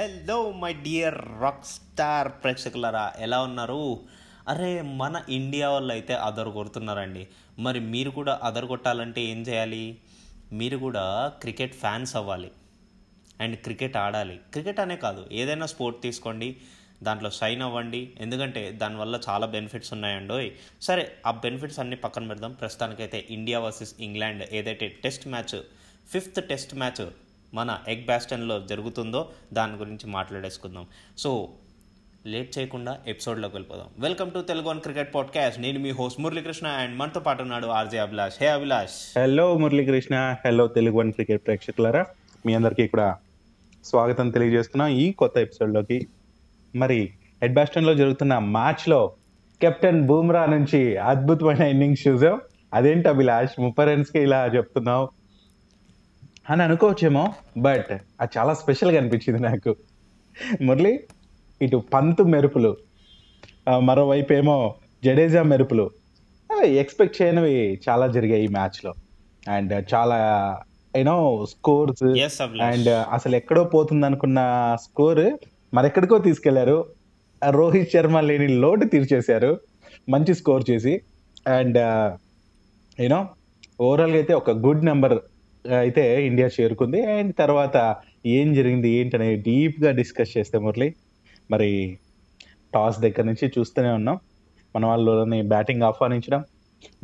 Hello my dear rock star ప్రేక్షకులరా ఎలా ఉన్నారు? అరే మన ఇండియా వాళ్ళు అయితే అదర్ కొడుతున్నారండి. మరి మీరు కూడా అదర్ కొట్టాలంటే ఏం చేయాలి? మీరు కూడా క్రికెట్ ఫ్యాన్స్ అవ్వాలి. అండ్ క్రికెట్ ఆడాలి. క్రికెట్ అనే కాదు ఏదైనా స్పోర్ట్ తీసుకోండి దాంట్లో షైన్ అవ్వండి. ఎందుకంటే దానివల్ల చాలా బెనిఫిట్స్ ఉన్నాయండి సరే ఆ బెనిఫిట్స్ అన్ని పక్కన పెడదాం. ప్రస్తుతానికైతే ఇండియా వర్సెస్ ఇంగ్లాండ్ ఏదైతే test match fifth test match మన ఎగ్ బ్యాస్టన్లో జరుగుతుందో దాని గురించి మాట్లాడేసుకుందాం. సో లేట్ చేయకుండా ఎపిసోడ్లోకి వెళ్ళిపోదాం. Welcome to Telugu one cricket podcast. నేను మీ హోస్ట్ మురళీకృష్ణ అండ్ మనతో పాటు ఉన్నాడు RJ Abhilash. Hey Abhilash. Hello Muralikrishna. Hello Telugu one cricket ప్రేక్షకులరా. మీ అందరికీ కూడా స్వాగతం తెలియజేస్తున్నాం ఈ కొత్త ఎపిసోడ్లోకి. మరి హెడ్ బ్యాస్టన్లో జరుగుతున్న మ్యాచ్లో కెప్టెన్ బూమ్రా నుంచి అద్భుతమైన ఇన్నింగ్స్ చూసాం. అదేంటి అభిలాష్? ముప్పై రన్స్కి ఇలా చెప్తున్నావు. అని అనుకోవచ్చేమో బట్ అది చాలా స్పెషల్గా అనిపించింది నాకు. మురళి ఇటు పంతు మెరుపులు మరోవైపు ఏమో జడేజా మెరుపులు ఎక్స్పెక్ట్ చేయనివి చాలా జరిగాయి ఈ మ్యాచ్లో అండ్ చాలా యూనో స్కోర్స్ అండ్ అసలు ఎక్కడో పోతుంది అనుకున్న స్కోర్ మరెక్కడికో తీసుకెళ్ళారు. రోహిత్ శర్మ లేని లోటు తీర్చేశారు. మంచి స్కోర్ చేసి. అండ్ యూనో ఓవరాల్గా అయితే ఒక గుడ్ నెంబర్ అయితే ఇండియా చేరుకుంది. అండ్ తర్వాత ఏం జరిగింది ఏంటనే డీప్గా డిస్కస్ చేస్తే మురళి మరి టాస్ దగ్గర నుంచి చూస్తూనే ఉన్నాం. మన వాళ్ళని బ్యాటింగ్ ఆహ్వానించడం.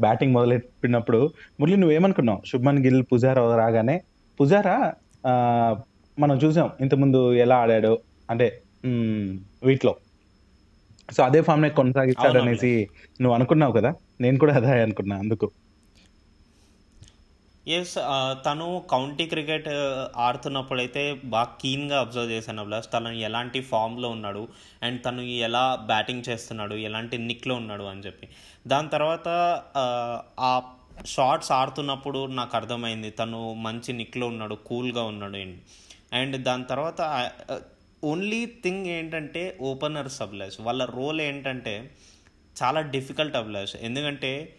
బ్యాటింగ్ మొదలెట్టినప్పుడు మురళి నువ్వేమనుకున్నావు? శుభ్మన్ గిల్ పుజారా రాగానే పుజారా మనం చూసాం ఇంతకుముందు ఎలా ఆడాడు అంటే వీటిలో. సో అదే ఫామ్ నే కొనసాగిస్తాడు అనేసి నువ్వు అనుకున్నావు కదా? నేను కూడా అదే అనుకున్నా అందుకు. ఎస్ తను కౌంటీ క్రికెట్ ఆడుతున్నప్పుడైతే బాగా కీన్గా అబ్జర్వ్ చేశాను అభిలాష్. తను ఎలాంటి ఫామ్లో ఉన్నాడు అండ్ తను ఎలా బ్యాటింగ్ చేస్తున్నాడు ఎలాంటి నిక్లో ఉన్నాడు అని చెప్పి. దాని తర్వాత ఆ, షార్ట్స్ ఆడుతున్నప్పుడు నాకు అర్థమైంది తను మంచి నిక్లో ఉన్నాడు కూల్గా ఉన్నాడు అండ్ అండ్ దాని తర్వాత ఓన్లీ థింగ్ ఏంటంటే ఓపెనర్స్ అభిలాష్. వాళ్ళ రోల్ ఏంటంటే చాలా డిఫికల్ట్ అభిలాష్. ఎందుకంటే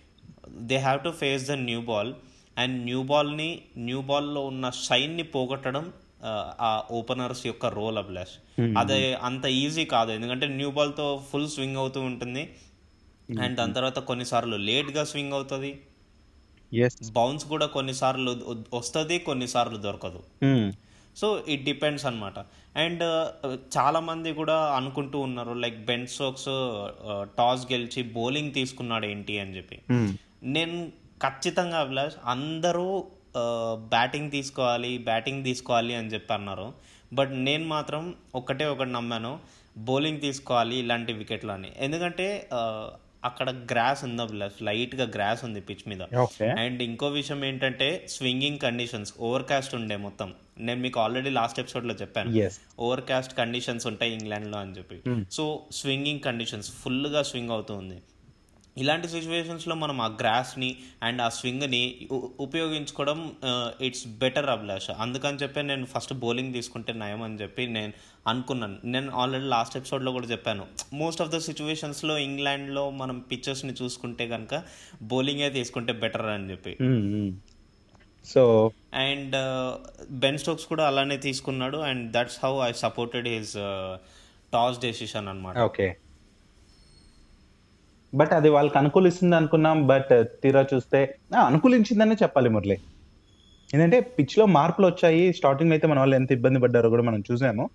they have to face the new ball and new బాల్ని న్యూ బాల్లో ఉన్న షైన్ని పోగొట్టడం ఆ, ఓపెనర్స్ యొక్క రోల్ అభిలాష్ అదే అంత ఈజీ కాదు. ఎందుకంటే న్యూ బాల్తో ఫుల్ స్వింగ్ అవుతూ ఉంటుంది. అండ్ దాని తర్వాత కొన్నిసార్లు లేట్గా స్వింగ్ అవుతుంది. బౌన్స్ కూడా కొన్నిసార్లు వస్తుంది కొన్నిసార్లు దొరకదు. సో ఇట్ డిపెండ్స్ అనమాట అండ్ చాలా మంది కూడా అనుకుంటూ ఉన్నారు లైక్ బెన్ స్టోక్స్ టాస్ గెలిచి బౌలింగ్ తీసుకున్నాడు ఏంటి అని చెప్పి. నేను ఖచ్చితంగా అభిలాష్ అందరూ బ్యాటింగ్ తీసుకోవాలి బ్యాటింగ్ తీసుకోవాలి అని చెప్పి అన్నారు. బట్ నేను మాత్రం ఒకటే ఒకటి నమ్మాను బౌలింగ్ తీసుకోవాలి ఇలాంటి వికెట్లు అని. ఎందుకంటే అక్కడ గ్రాస్ ఉంది అభిలాష్ లైట్గా గ్రాస్ ఉంది పిచ్ మీద. అండ్ ఇంకో విషయం ఏంటంటే స్వింగింగ్ కండిషన్స్ ఓవర్ కాస్ట్ ఉండే మొత్తం. నేను మీకు ఆల్రెడీ లాస్ట్ ఎపిసోడ్లో చెప్పాను. ఓవర్ కాస్ట్ కండిషన్స్ ఉంటాయి ఇంగ్లాండ్లో అని చెప్పి. సో స్వింగింగ్ కండిషన్స్ ఫుల్గా స్వింగ్ అవుతుంది ఇలాంటి సిచ్యువేషన్స్లో మనం ఆ గ్రాస్ని అండ్ ఆ స్వింగ్ని ఉ- ఉపయోగించుకోవడం ఇట్స్ బెటర్ అభిలాష్. అందుకని చెప్పి నేను ఫస్ట్ బౌలింగ్ తీసుకుంటే నయం అని చెప్పి నేను అనుకున్నాను. నేను ఆల్రెడీ లాస్ట్ ఎపిసోడ్లో కూడా చెప్పాను. మోస్ట్ ఆఫ్ ద సిచ్యువేషన్స్లో ఇంగ్లాండ్లో మనం పిక్చర్స్ని చూసుకుంటే కనుక బౌలింగే తీసుకుంటే బెటర్ అని చెప్పి. సో అండ్ బెన్ స్టోక్స్ కూడా అలానే తీసుకున్నాడు. And that's how I supported his toss decision అన్నమాట. ఓకే. బట్ అది వాళ్ళకి అనుకూలిస్తుంది అనుకున్నాం బట్ తీరా చూస్తే అనుకూలించిందనే చెప్పాలి మురళి. ఏంటంటే పిచ్లో మార్పులు వచ్చాయి. స్టార్టింగ్ అయితే మన వాళ్ళు ఎంత ఇబ్బంది పడ్డారో కూడా మనం చూసాము.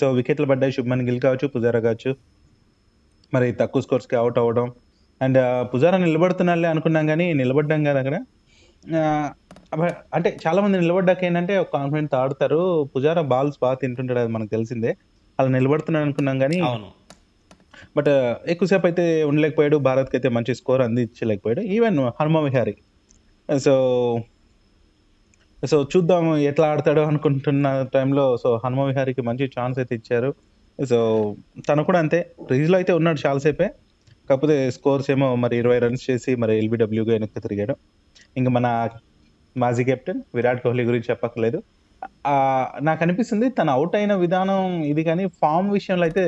సో వికెట్లు పడ్డాయి. శుభ్మన్ గిల్ కావచ్చు పుజారా కావచ్చు. మరి తక్కువ స్కోర్స్కి అవుట్ అవ్వడం. అండ్ uh, పుజారా నిలబడుతున్నాళ్ళే అనుకున్నాం కానీ నిలబడ్డాం కదా అక్కడ. అంటే చాలా మంది నిలబడ్డాక ఏంటంటే ఒక కాన్ఫిడెంట్ ఆడతారు. పుజారా బాల్స్ బాగా తింటుంటాడు అది మనకు తెలిసిందే. అలా నిలబడుతున్నాడు అనుకున్నాం కానీ బట్ ఎక్కువసేపు అయితే ఉండలేకపోయాడు. భారత్కి అయితే మంచి score అందించలేకపోయాడు. Even Hanuma Vihari. So so చూద్దాము ఎట్లా ఆడతాడో అనుకుంటున్న టైంలో సో హనుమ విహారీకి మంచి ఛాన్స్ అయితే ఇచ్చారు. సో తను కూడా అంతే. రీజ్లో అయితే ఉన్నాడు చాలాసేపే కాకపోతే స్కోర్స్ ఏమో మరి ఇరవై రన్స్ చేసి మరి ఎల్బిడబ్ల్యూగా వెనక్కి తిరిగాడు. ఇంకా మన మాజీ కెప్టెన్ విరాట్ కోహ్లీ గురించి చెప్పక్కర్లేదు. నాకు అనిపిస్తుంది తను అవుట్ అయిన విధానం ఇది కానీ ఫామ్ విషయంలో అయితే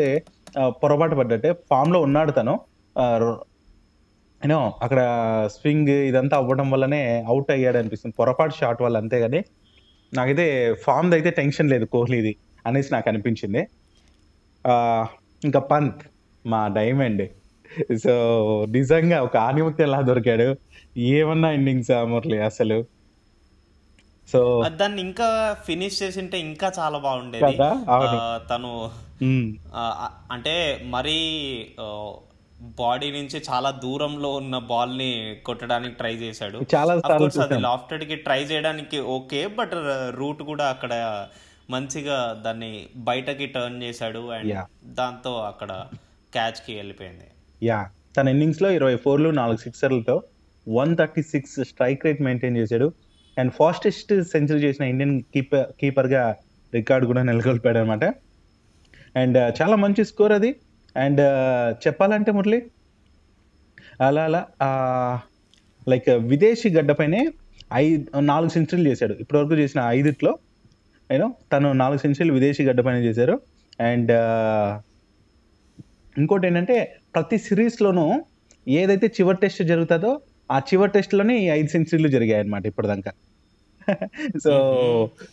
పొరపాటు పడ్డట్టే ఫామ్లో ఉన్నాడు తను. యూనో అక్కడ స్వింగ్ ఇదంతా అవ్వడం వల్లనే అవుట్ అయ్యాడు అనిపిస్తుంది. పొరపాటు షాట్ వల్ల అంతే కానీ నాకైతే ఫామ్ అయితే టెన్షన్ లేదు కోహ్లీది అనేసి నాకు అనిపించింది. ఆ, ఇంకా పంత్ మా డైమండ్ సో నిజంగా ఒక ఆనిముత్యం ఎలా దొరికాడు? ఏమన్నా ఇన్నింగ్స్ మురళి అసలు? సో దాన్ని ఇంకా ఫినిష్ చేసింటే ఇంకా చాలా బాగుండేది. తను అంటే మరీ బాడీ నుంచి చాలా దూరంలో ఉన్న బాల్ని కొట్టడానికి ట్రై చేశాడు. చాలా అది. లాఫ్టెడ్కి ట్రై చేయడానికి ఓకే బట్ రూట్ కూడా అక్కడ మంచిగా దాన్ని బయటకి టర్న్ చేశాడు అండ్. దాంతో అక్కడ క్యాచ్కి వెళ్ళిపోయింది. యా తన ఇన్నింగ్స్లో ఇరవై ఫోర్లు నాలుగు సిక్సర్లతో one thirty six strike rate maintain చేశాడు. అండ్ ఫాస్టెస్ట్ సెంచరీ చేసిన ఇండియన్ కీపర్ కీపర్గా రికార్డ్ కూడా నెలకొల్పాడు అనమాట అండ్ చాలా మంచి స్కోర్ అది. అండ్ చెప్పాలంటే మురళి అలా అలా లైక్ విదేశీ గడ్డపైనే ఐదు నాలుగు సెంచరీలు చేశాడు. ఇప్పటివరకు చేసిన ఐదిట్లో యూనో తను నాలుగు సెంచరీలు విదేశీ గడ్డపైన చేశారు. అండ్ ఇంకోటి ఏంటంటే ప్రతి సిరీస్లోనూ ఏదైతే చివరి టెస్ట్ జరుగుతుందో ఆ చివరి టెస్ట్లోనే ఈ ఐదు సెంచరీలు జరిగాయి అనమాట ఇప్పటిదాకా. సో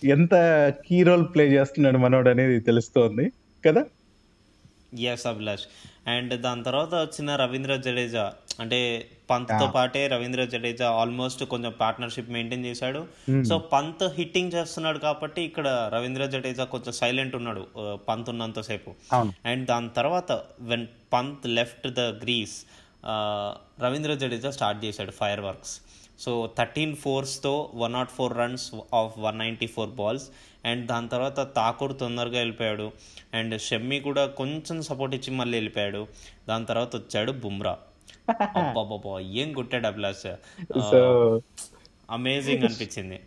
ఎంత కీ రోల్ ప్లే చేస్తున్నాడు మనోడు అనేది తెలుస్తోంది. కదా? ఎస్ అభిలాష్ అండ్ దాని తర్వాత వచ్చిన రవీంద్ర జడేజా. అంటే పంత్తో పాటే రవీంద్ర జడేజా ఆల్మోస్ట్ కొంచెం పార్ట్నర్షిప్ మెయింటైన్ చేశాడు. సో పంత్ హిట్టింగ్ చేస్తున్నాడు కాబట్టి ఇక్కడ రవీంద్ర జడేజా కొంచెం సైలెంట్ ఉన్నాడు పంత్ ఉన్నంతసేపు అవును. అండ్ దాని తర్వాత when Pant left the crease Ravindra Jadeja start చేశాడు fireworks so thirteen ఫోర్స్తో one not four runs off one ninety four balls and దాని తర్వాత ఠాకూర్ తొందరగా వెళ్ళిపోయాడు. అండ్ షమ్మి కూడా కొంచెం సపోర్ట్ ఇచ్చి మళ్ళీ వెళ్ళిపోయాడు. దాని తర్వాత వచ్చాడు బుమ్రా. అబ్బాబాబా ఏం కొట్టాడు అభిలాష్? సో అమేజింగ్ అనిపించింది.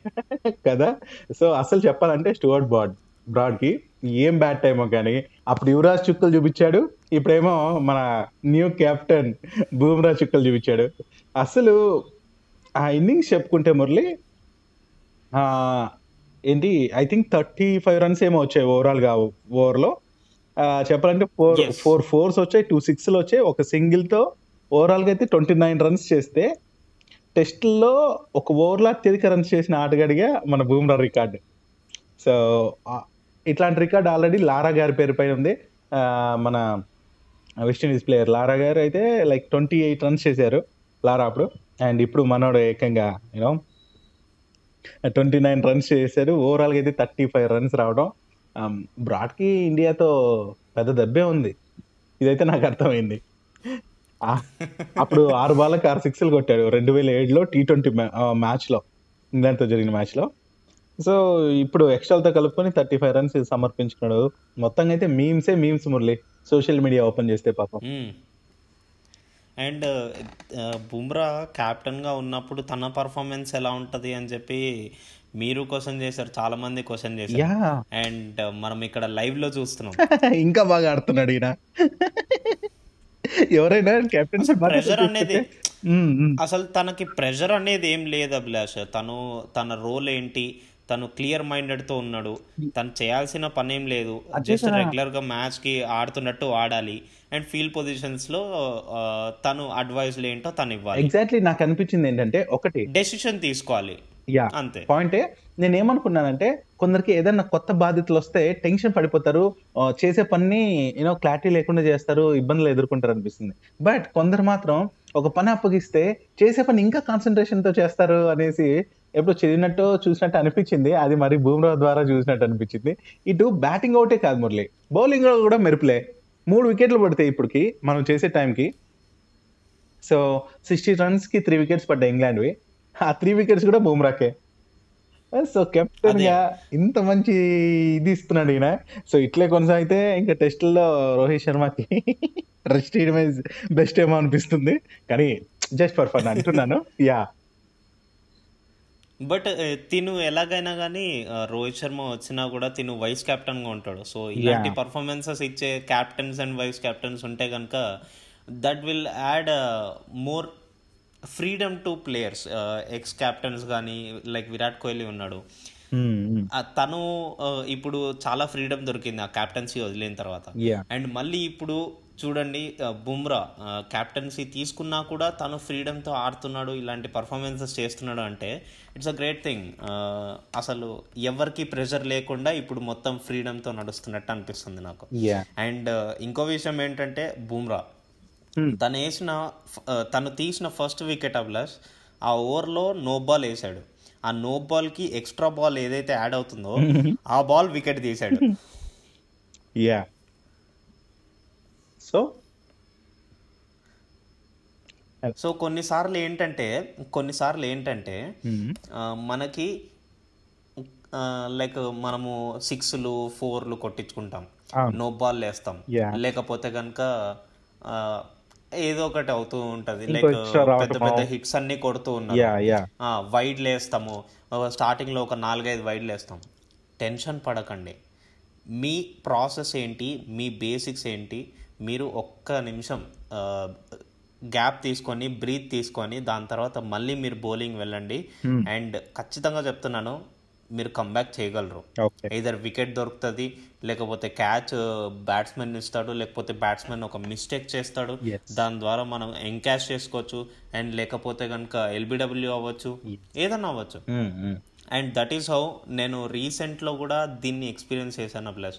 కదా? సో అసలు చెప్పాలంటే స్టువర్ట్ బాడ్ బ్రాడ్కి ఏం బ్యాట్ టైమో కానీ అప్పుడు యువరాజ్ చుక్కలు చూపించాడు. ఇప్పుడేమో మన న్యూ కెప్టెన్ బూమ్రా చుక్కలు చూపించాడు. అసలు ఆ ఇన్నింగ్స్ చెప్పుకుంటే మురళి ఆ, ఏంటి I think thirty five runs ఏమో వచ్చాయి ఓవరాల్గా ఓవర్లో ఆ, చెప్పాలంటే ఫోర్. ఫోర్ ఫోర్స్ వచ్చాయి టూ సిక్స్లు వచ్చాయి. ఒక సింగిల్తో ఓవరాల్గా అయితే ట్వంటీ నైన్ రన్స్ చేస్తే టెస్టుల్లో ఒక ఓవర్లో అత్యధిక రన్స్ చేసిన ఆటగాడిగా మన బూమ్రా రికార్డు. సో ఇట్లాంటి రికార్డ్ ఆల్రెడీ లారా గారి పేరు పైన ఉంది. మన వెస్టిండీస్ ప్లేయర్ లారా గారు అయితే లైక్ ట్వంటీ ఎయిట్ రన్స్ చేశారు లారా అప్పుడు. అండ్ ఇప్పుడు మనోడు ఏకంగా యూనో ట్వంటీ నైన్ రన్స్ చేశారు ఓవరాల్గా అయితే థర్టీ ఫైవ్ రన్స్ రావడం um, బ్రాడ్కి ఇండియాతో పెద్ద దెబ్బే ఉంది. ఇదైతే నాకు అర్థమైంది. అప్పుడు ఆరు బాళ్ళకి ఆరు సిక్స్లు కొట్టాడు. రెండు వేల ఏడులో టీ ట్వంటీ మ్యాచ్లో ఇంగ్లాండ్తో జరిగిన మ్యాచ్లో. సో ఇప్పుడు ఎక్స్ట్రాలతో కలుపుకొని థర్టీ ఫైవ్ రన్స్ సమర్పించుకున్నాడు. మొత్తంగా అయితే మీమ్సే memes Murali. Social media open చేస్తే పాపం. అండ్ బుమ్రా కెప్టెన్గా ఉన్నప్పుడు తన పర్ఫార్మెన్స్ ఎలా ఉంటుంది అని చెప్పి మీరు క్వశ్చన్ చేశారు చాలా మంది క్వశ్చన్ చేశారు. అండ్ మనం ఇక్కడ లైవ్లో చూస్తున్నాం. ఇంకా బాగా ఆడుతున్నాడు ఈయన. ఎవరైనా కెప్టెన్ ప్రెషర్ అనేది అసలు తనకి ప్రెషర్ అనేది ఏం లేదు అభిలాష్. తను తన రోల్ ఏంటి? తను క్లియర్ మైండెడ్తో ఉన్నాడు తను చేయాల్సిన పని ఏం లేదు జస్ట్ రెగ్యులర్గా మ్యాచ్కి ఆడుతున్నట్టు ఆడాలి. అండ్ ఫీల్డ్ పొజిషన్స్లో తను అడ్వైజ్లు ఏంటో తను ఇవ్వాలి. ఎగ్జాక్ట్లీ నాకు అనిపించింది ఏంటంటే ఒకటి. డెసిషన్ తీసుకోవాలి. యా అంతే. పాయింటే నేను ఏమనుకున్నానంటే కొందరికి ఏదైనా కొత్త బాధ్యతలు వస్తే టెన్షన్ పడిపోతారు చేసే పని యూనో క్లారిటీ లేకుండా చేస్తారు ఇబ్బందులు ఎదుర్కొంటారు అనిపిస్తుంది. బట్ కొందరు మాత్రం ఒక పని అప్పగిస్తే చేసే పని ఇంకా కాన్సన్ట్రేషన్తో చేస్తారు అనేసి ఎప్పుడు చదివినట్టు చూసినట్టు అనిపించింది. అది మరి బూమ్రా ద్వారా చూసినట్టు అనిపించింది. ఇటు బ్యాటింగ్ ఒకటే కాదు మురళి. బౌలింగ్ కూడా మెరుపులే. మూడు వికెట్లు పడతాయి ఇప్పటికి మనం చేసే టైంకి సో సిక్స్టీ రన్స్కి త్రీ వికెట్స్ పడ్డాయి ఇంగ్లాండ్వి. ఆ త్రీ వికెట్స్ కూడా బూమ్రాకే. సో కెప్టెన్గా ఇంత మంచి ఇది ఇస్తున్నాడు ఈయన. సో ఇట్లే కొనసాగితే ఇంకా టెస్టుల్లో రోహిత్ శర్మకి రెస్ట్ బెస్ట్ ఏమో అనిపిస్తుంది. కానీ జస్ట్ ఫర్ ఫన్ అంటున్నాను. యా బట్ తిను ఎలాగైనా కానీ రోహిత్ శర్మ వచ్చినా కూడా తిను వైస్ కెప్టెన్గా ఉంటాడు. సో ఇలాంటి పర్ఫార్మెన్సెస్ ఇచ్చే క్యాప్టెన్స్ అండ్ వైస్ కెప్టెన్స్ ఉంటే కనుక that will add more freedom to players. Ex captains కానీ లైక్ విరాట్ కోహ్లీ ఉన్నాడు. ఆ తను ఆ, ఇప్పుడు చాలా ఫ్రీడమ్ దొరికింది ఆ క్యాప్టెన్సీ వదిలిన తర్వాత. అండ్ మళ్ళీ ఇప్పుడు చూడండి బుమ్రా క్యాప్టెన్సీ తీసుకున్నా కూడా తను ఫ్రీడమ్తో ఆడుతున్నాడు ఇలాంటి పర్ఫార్మెన్సెస్ చేస్తున్నాడు అంటే ఇట్స్ అ గ్రేట్ థింగ్ అసలు ఎవరికి ప్రెషర్ లేకుండా ఇప్పుడు మొత్తం ఫ్రీడమ్తో నడుస్తున్నట్టు అనిపిస్తుంది నాకు. అండ్ ఇంకో విషయం ఏంటంటే బుమ్రా. తను వేసిన తను తీసిన ఫస్ట్ వికెట్ అబ్లాస్ ఆ ఓవర్లో నో బాల్ వేసాడు ఆ నో బాల్కి ఎక్స్ట్రా బాల్ ఏదైతే యాడ్ అవుతుందో ఆ బాల్ వికెట్ తీసాడు యా సో? సో కొన్నిసార్లు ఏంటంటే కొన్నిసార్లు ఏంటంటే మనకి లైక్ మనము సిక్స్లు ఫోర్లు కొట్టించుకుంటాం. నో బాల్ వేస్తాం. లేకపోతే కనుక ఏదో ఒకటి అవుతూ ఉంటది. లైక్. పెద్ద పెద్ద హిట్స్ అన్ని కొడుతూ ఉన్నారు యా యా వైడ్ లేస్తాము. స్టార్టింగ్లో ఒక నాలుగైదు వైడ్ లేస్తాం. టెన్షన్ పడకండి. మీ ప్రాసెస్ ఏంటి? మీ బేసిక్స్ ఏంటి? మీరు ఒక్క నిమిషం గ్యాప్ తీసుకొని బ్రీత్ తీసుకొని దాని తర్వాత మళ్ళీ మీరు బౌలింగ్ వెళ్ళండి. అండ్ ఖచ్చితంగా చెప్తున్నాను మీరు కంబ్యాక్ చేయగలరు. Either వికెట్ దొరుకుతుంది లేకపోతే క్యాచ్ బ్యాట్స్మెన్ ఇస్తాడు లేకపోతే బ్యాట్స్మెన్ ఒక మిస్టేక్ చేస్తాడు. దాని ద్వారా మనం ఎంకాష్ చేసుకోవచ్చు. అండ్ లేకపోతే కనుక ఎల్బిడబ్ల్యూ అవ్వచ్చు. ఏదన్నా అవ్వచ్చు. అండ్ దట్ ఈస్ హౌ నేను రీసెంట్లో కూడా దీన్ని ఎక్స్పీరియన్స్ చేశాను ప్లస్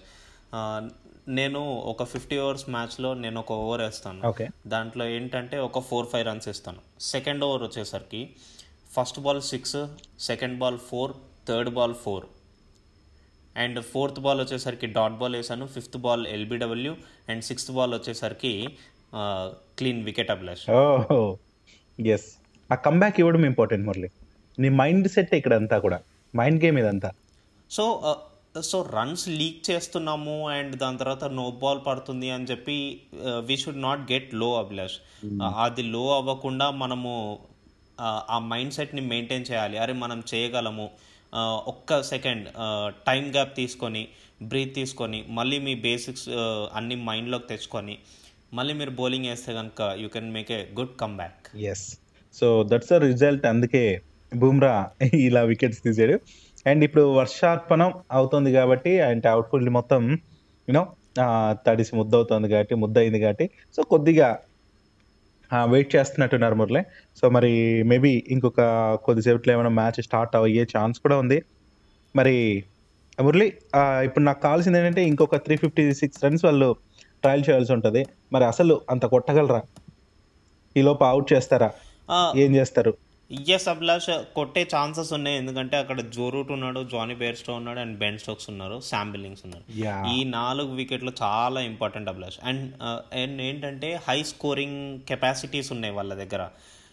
నేను ఒక ఫిఫ్టీ ఓవర్స్ మ్యాచ్లో నేను ఒక ఓవర్ వేస్తాను. ఓకే. దాంట్లో ఏంటంటే ఒక ఫోర్ ఫైవ్ రన్స్ ఇస్తాను సెకండ్ ఓవర్ వచ్చేసరికి first ball six second ball four third ball four and fourth ball వచ్చేసరికి డాట్ బాల్ వేసాను fifth ball LBW and sixth ball వచ్చేసరికి క్లీన్ వికెట్ అబ్లాష్ ఎస్ ఆ కంబ్యాక్ ఇవ్వడం ఇంపార్టెంట్ మురళి. నీ మైండ్ సెట్ ఇక్కడ అంతా కూడా. మైండ్ గేమ్ ఇదంతా. సో సో రన్స్ లీక్ చేస్తున్నాము అండ్ దాని తర్వాత నో బాల్ పడుతుంది అని చెప్పి వీ షుడ్ నాట్ గెట్లో అభిలాష్ అది లో అవ్వకుండా మనము ఆ, ఆ మైండ్ సెట్ని మెయింటైన్ చేయాలి. అరే మనం చేయగలము. ఆ, ఒక్క సెకండ్ టైం గ్యాప్ తీసుకొని బ్రీత్ తీసుకొని మళ్ళీ మీ బేసిక్స్ అన్ని మైండ్లోకి తెచ్చుకొని మళ్ళీ మీరు బౌలింగ్ వేస్తే కనుక you can make a good comeback yes so that's a result అందుకే బుమ్రా ఇలా వికెట్స్ తీసాడు. అండ్ ఇప్పుడు వర్షార్పణం అవుతుంది కాబట్టి అండ్ అవుట్ఫుల్ మొత్తం యూనో తడిసి ముద్ద అవుతుంది కాబట్టి ముద్ద అయింది కాబట్టి. సో కొద్దిగా వెయిట్ చేస్తున్నట్టున్నారు మురళి. సో మరి మేబీ ఇంకొక కొద్దిసేపట్లో ఏమైనా మ్యాచ్ స్టార్ట్ అయ్యే ఛాన్స్ కూడా ఉంది. మరి మురళి ఇప్పుడు నాకు కావాల్సింది ఏంటంటే ఇంకొక త్రీ ఫిఫ్టీ సిక్స్ రన్స్ వాళ్ళు ట్రయల్ చేయాల్సి ఉంటుంది. మరి అసలు అంత కొట్టగలరా? ఈ లోపు అవుట్ చేస్తారా? ఏం చేస్తారు? ఎస్ అభిలాష్ కొట్టే ఛాన్సెస్ ఉన్నాయి. ఎందుకంటే అక్కడ జోరూట్ ఉన్నాడు జానీ బేర్స్టో ఉన్నాడు అండ్ బెన్ స్టోక్స్ ఉన్నారు శామ్ బిల్లింగ్స్ ఉన్నారు. ఈ నాలుగు వికెట్లు చాలా ఇంపార్టెంట్ అభిలాష్ అండ్ అండ్ ఏంటంటే హై స్కోరింగ్ కెపాసిటీస్ ఉన్నాయి వాళ్ళ దగ్గర.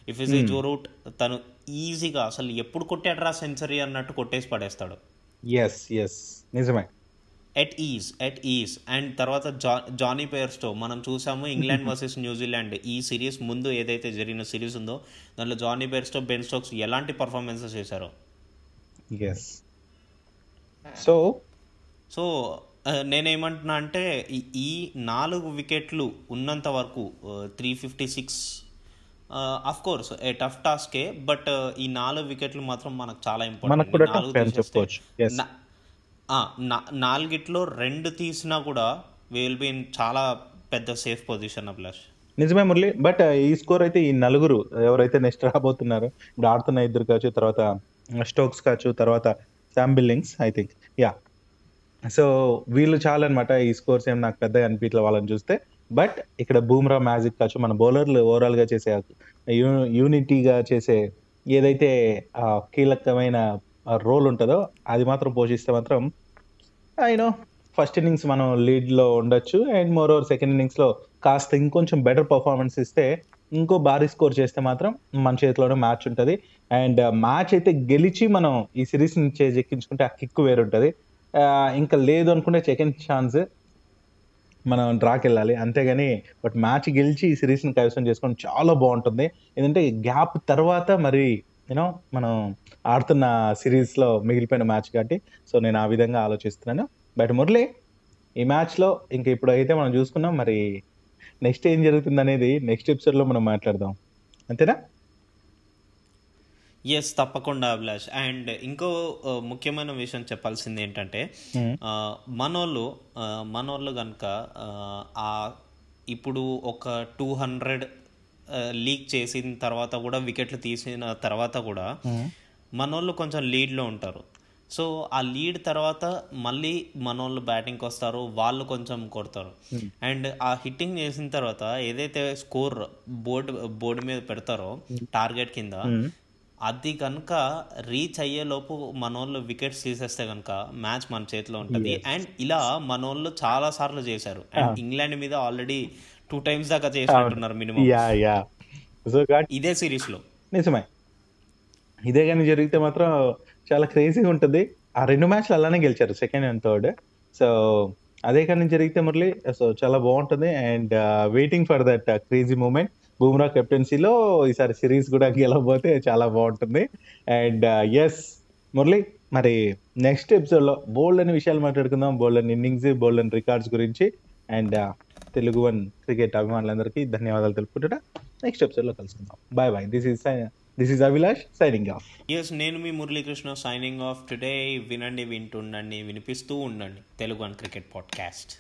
ఇఫ్ ఇస్ ఏ జోరూట్ తను ఈజీగా అసలు ఎప్పుడు కొట్టాడరా సెంచరీ అన్నట్టు కొట్టేసి పడేస్తాడు. ఎస్ ఎస్ నిజమే. It is it is and తర్వాత జా జానీ పేర్స్టో మనం చూసాము ఇంగ్లాండ్ వర్సెస్ న్యూజిలాండ్ ఈ సిరీస్ ముందు ఏదైతే జరిగిన సిరీస్ ఉందో దాంట్లో జానీ పేర్స్టో బెన్ స్టోక్స్ ఎలాంటి పర్ఫార్మెన్సెస్ చేశారో? ఎస్ సో సో నేనేమంటున్నా అంటే ఈ- నాలుగు వికెట్లు ఉన్నంత వరకు three fifty six of course a tough టాస్కే but ఈ నాలుగు వికెట్లు మాత్రం మనకు చాలా ఇంపార్టెంట్ నా నాలుగిట్లో రెండు తీసినా కూడా విల్ బి చాలా పెద్ద సేఫ్ పొజిషన్ అభిలాష్ నిజమే మురళి బట్ uh, ఈ స్కోర్ అయితే ఈ నలుగురు ఎవరైతే నెక్స్ట్ రాబోతున్నారో ఇప్పుడు ఆడుతున్న ఇద్దరు కావచ్చు తర్వాత uh, స్టోక్స్ కావచ్చు తర్వాత Sam Billings I think yeah so వీళ్ళు చాలన్నమాట ఈ స్కోర్స్ ఏం నాకు పెద్దగా అనిపించలే వాళ్ళని చూస్తే. బట్ ఇక్కడ బూమ్రా మ్యాజిక్ కావచ్చు మన బౌలర్లు ఓవరాల్గా చేసే uh, యూ- యూనిటీగా చేసే ఏదైతే కీలకమైన రోల్ ఉంటుందో అది మాత్రం పోషిస్తే మాత్రం అయినో ఫస్ట్ ఇన్నింగ్స్ మనం లీడ్లో ఉండొచ్చు అండ్ మోర్ ఓవర్ సెకండ్ ఇన్నింగ్స్లో కాస్త ఇంకొంచెం బెటర్ పర్ఫార్మెన్స్ ఇస్తే ఇంకో భారీ స్కోర్ చేస్తే మాత్రం మన చేతిలోనే మ్యాచ్ ఉంటుంది. అండ్ మ్యాచ్ అయితే గెలిచి మనం ఈ సిరీస్ నుంచి ఎక్కించుకుంటే ఆ కిక్ వేరు ఉంటుంది uh, ఇంకా లేదు అనుకుంటే సెకండ్ ఛాన్స్ మనం డ్రాకి వెళ్ళాలి అంతేగాని బట్ మ్యాచ్ గెలిచి ఈ సిరీస్ని కైవసం చేసుకోవడం చాలా బాగుంటుంది. ఎందుకంటే గ్యాప్ తర్వాత మరి యూనో మనం ఆడుతున్న సిరీస్లో మిగిలిపోయిన మ్యాచ్ కాబట్టి సో నేను ఆ విధంగా ఆలోచిస్తున్నాను. బట్ మురళి ఈ మ్యాచ్లో ఇంకా ఇప్పుడు అయితే మనం చూసుకున్నాం మరి నెక్స్ట్ ఏం జరుగుతుంది అనేది నెక్స్ట్ ఎపిసోడ్లో మనం మాట్లాడదాం. అంతేనా? ఎస్ తప్పకుండా అభిలాష్. అండ్ ఇంకో ముఖ్యమైన విషయం చెప్పాల్సింది ఏంటంటే మనోళ్ళు మనోళ్ళు కనుక ఆ ఇప్పుడు ఒక టూ హండ్రెడ్ లీక్ చేసిన తర్వాత కూడా వికెట్లు తీసిన తర్వాత కూడా మనోళ్ళు కొంచెం లీడ్లో ఉంటారు. సో ఆ లీడ్ తర్వాత మళ్ళీ మనోళ్ళు బ్యాటింగ్కి వస్తారు వాళ్ళు కొంచెం కొడతారు. అండ్ ఆ హిట్టింగ్ చేసిన తర్వాత ఏదైతే స్కోర్ బోర్డు బోర్డు మీద పెడతారో టార్గెట్ కింద అది కనుక రీచ్ అయ్యేలోపు మనోళ్ళు వికెట్స్ తీసేస్తే కనుక మ్యాచ్ మన చేతిలో ఉంటుంది. అండ్ ఇలా మనోళ్ళు చాలా సార్లు చేశారు. అండ్ ఇంగ్లాండ్ మీద ఆల్రెడీ టూ టైమ్స్ దాకా చేసినట్టున్నారు మినిమం యా యా సో ఇదే సిరీస్లో. నిజమే. ఇదే కానీ జరిగితే మాత్రం చాలా క్రేజీగా ఉంటుంది. ఆ రెండు మ్యాచ్లు అలానే గెలిచారు సెకండ్ అండ్ థర్డ్ సో అదే కానీ జరిగితే మురళి సో చాలా బాగుంటుంది. And waiting for that crazy moment Bumrah కెప్టెన్సీలో ఈసారి సిరీస్ కూడా గెలవబోతే చాలా బాగుంటుంది. అండ్ ఎస్ మురళి మరి నెక్స్ట్ ఎపిసోడ్లో బోల్డ్ అని విషయాలు మాట్లాడుకుందాం. బోల్డ్ అని ఇన్నింగ్స్ బోల్డ్ అని రికార్డ్స్ గురించి. అండ్ తెలుగు వన్ క్రికెట్ అభిమానులందరికీ ధన్యవాదాలు తెలుపుకుంటా నెక్స్ట్ ఎపిసోడ్లో కలుసుకుందాం. Bye bye this is this is Abhilash signing off yes నేను మీ మురళీకృష్ణ సైనింగ్ ఆఫ్ టుడే వినండి వింటుండండి వినిపిస్తూ ఉండండి. Telugu one cricket podcast